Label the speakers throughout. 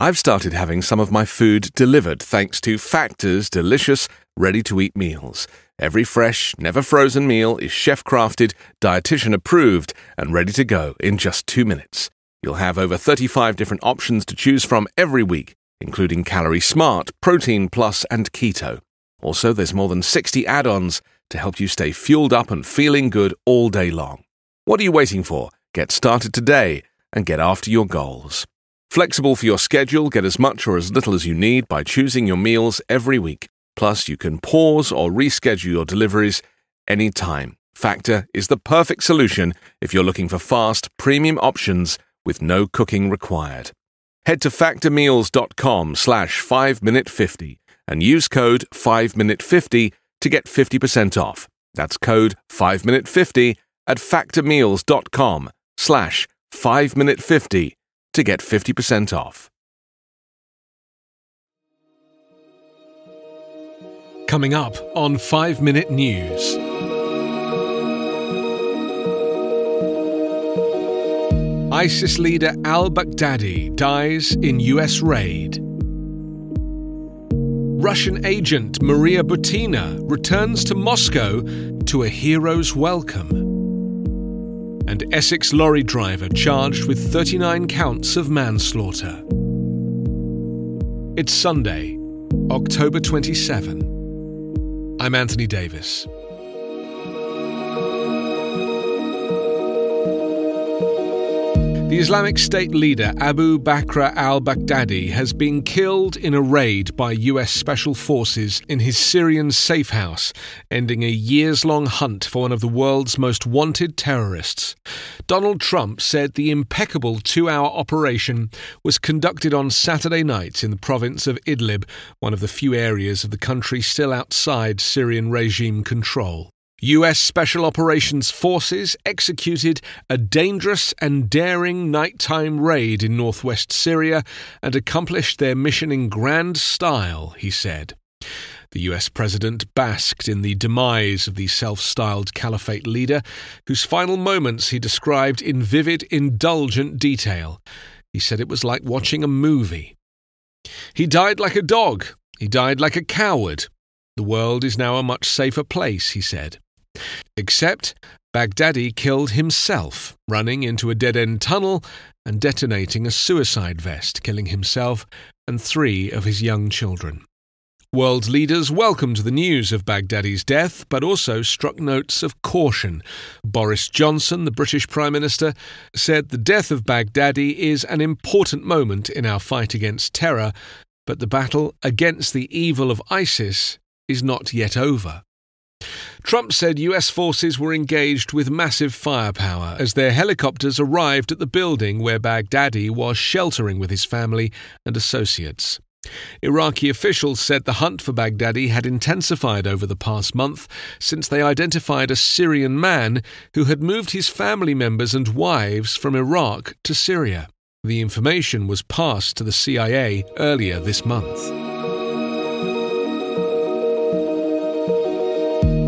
Speaker 1: I've started having some of my food delivered thanks to Factor's delicious, ready to eat meals. Every fresh, never frozen meal is chef crafted, dietitian approved, and ready to go in just two minutes. You'll have over 35 different options to choose from every week, including Calorie Smart, Protein Plus, and Keto. Also, there's more than 60 add ons to help you stay fueled up and feeling good all day long. What are you waiting for? Get started today and get after your goals. Flexible for your schedule, get as much or as little as you need by choosing your meals every week. Plus, you can pause or reschedule your deliveries anytime. Factor is the perfect solution if you're looking for fast, premium options with no cooking required. Head to factormeals.com slash 5minute50 and use code 5minute50 to get 50% off. That's code 5minute50 at factormeals.com slash 5minute50 to get 50% off.
Speaker 2: Coming up on 5 Minute News. ISIS leader al Baghdadi dies in US raid. Russian agent Maria Butina returns to Moscow to a hero's welcome. And Essex lorry driver charged with 39 counts of manslaughter. It's Sunday, October 27. I'm Anthony Davis. The Islamic State leader Abu Bakr al Baghdadi has been killed in a raid by US Special Forces in his Syrian safe house, ending a years long hunt for one of the world's most wanted terrorists. Donald Trump said the impeccable two hour operation was conducted on Saturday night in the province of Idlib, one of the few areas of the country still outside Syrian regime control. US Special Operations Forces executed a dangerous and daring nighttime raid in northwest Syria and accomplished their mission in grand style, he said. The US president basked in the demise of the self styled caliphate leader, whose final moments he described in vivid, indulgent detail. He said it was like watching a movie. He died like a dog. He died like a coward. The world is now a much safer place, he said. Except Baghdadi killed himself, running into a dead end tunnel and detonating a suicide vest, killing himself and three of his young children. World leaders welcomed the news of Baghdadi's death, but also struck notes of caution. Boris Johnson, the British Prime Minister, said the death of Baghdadi is an important moment in our fight against terror, but the battle against the evil of ISIS is not yet over. Trump said US forces were engaged with massive firepower as their helicopters arrived at the building where Baghdadi was sheltering with his family and associates. Iraqi officials said the hunt for Baghdadi had intensified over the past month since they identified a Syrian man who had moved his family members and wives from Iraq to Syria. The information was passed to the CIA earlier this month.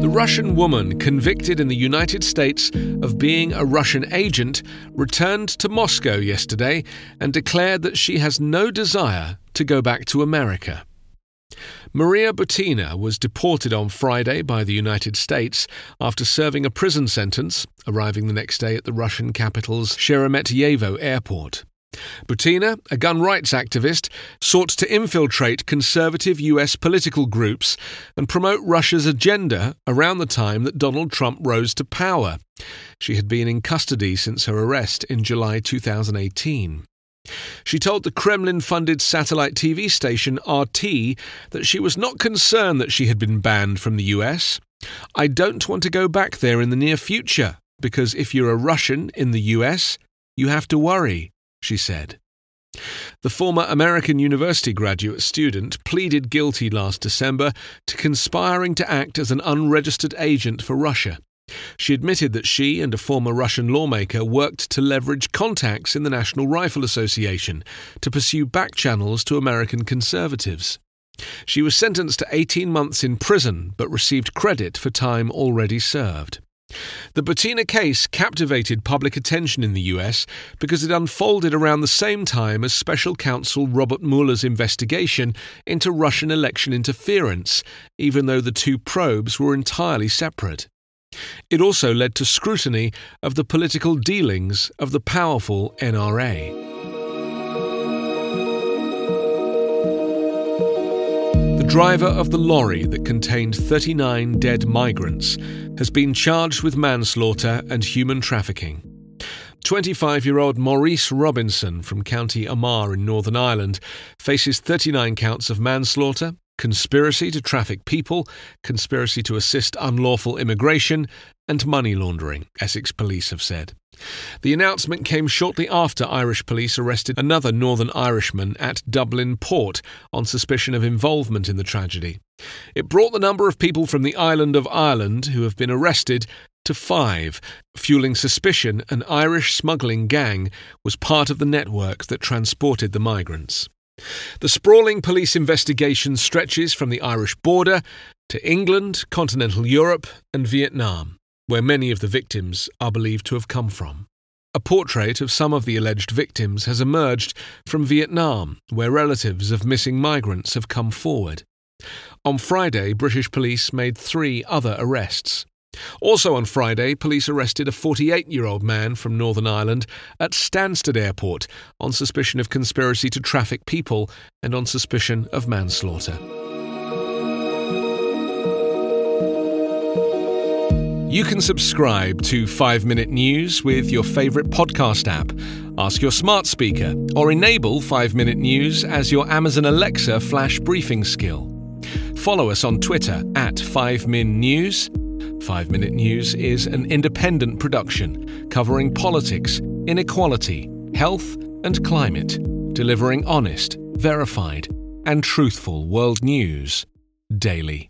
Speaker 2: The Russian woman convicted in the United States of being a Russian agent returned to Moscow yesterday and declared that she has no desire to go back to America. Maria Butina was deported on Friday by the United States after serving a prison sentence, arriving the next day at the Russian capital's Sheremetyevo airport. Butina, a gun rights activist, sought to infiltrate conservative US political groups and promote Russia's agenda around the time that Donald Trump rose to power. She had been in custody since her arrest in July 2018. She told the Kremlin funded satellite TV station RT that she was not concerned that she had been banned from the US. I don't want to go back there in the near future, because if you're a Russian in the US, you have to worry she said. The former American University graduate student pleaded guilty last December to conspiring to act as an unregistered agent for Russia. She admitted that she and a former Russian lawmaker worked to leverage contacts in the National Rifle Association to pursue back channels to American conservatives. She was sentenced to 18 months in prison but received credit for time already served. The Butina case captivated public attention in the US because it unfolded around the same time as special counsel Robert Mueller's investigation into Russian election interference, even though the two probes were entirely separate. It also led to scrutiny of the political dealings of the powerful NRA. Driver of the lorry that contained 39 dead migrants has been charged with manslaughter and human trafficking. 25 year old Maurice Robinson from County Armagh in Northern Ireland faces 39 counts of manslaughter, conspiracy to traffic people, conspiracy to assist unlawful immigration, and money laundering, Essex police have said. The announcement came shortly after Irish police arrested another Northern Irishman at Dublin Port on suspicion of involvement in the tragedy. It brought the number of people from the island of Ireland who have been arrested to five, fueling suspicion an Irish smuggling gang was part of the network that transported the migrants. The sprawling police investigation stretches from the Irish border to England, continental Europe, and Vietnam, where many of the victims are believed to have come from. A portrait of some of the alleged victims has emerged from Vietnam, where relatives of missing migrants have come forward. On Friday, British police made three other arrests. Also on Friday, police arrested a 48 year old man from Northern Ireland at Stansted Airport on suspicion of conspiracy to traffic people and on suspicion of manslaughter. You can subscribe to 5 Minute News with your favourite podcast app. Ask your smart speaker or enable 5 Minute News as your Amazon Alexa flash briefing skill. Follow us on Twitter at 5min News 5 Minute News is an independent production covering politics, inequality, health, and climate, delivering honest, verified, and truthful world news daily.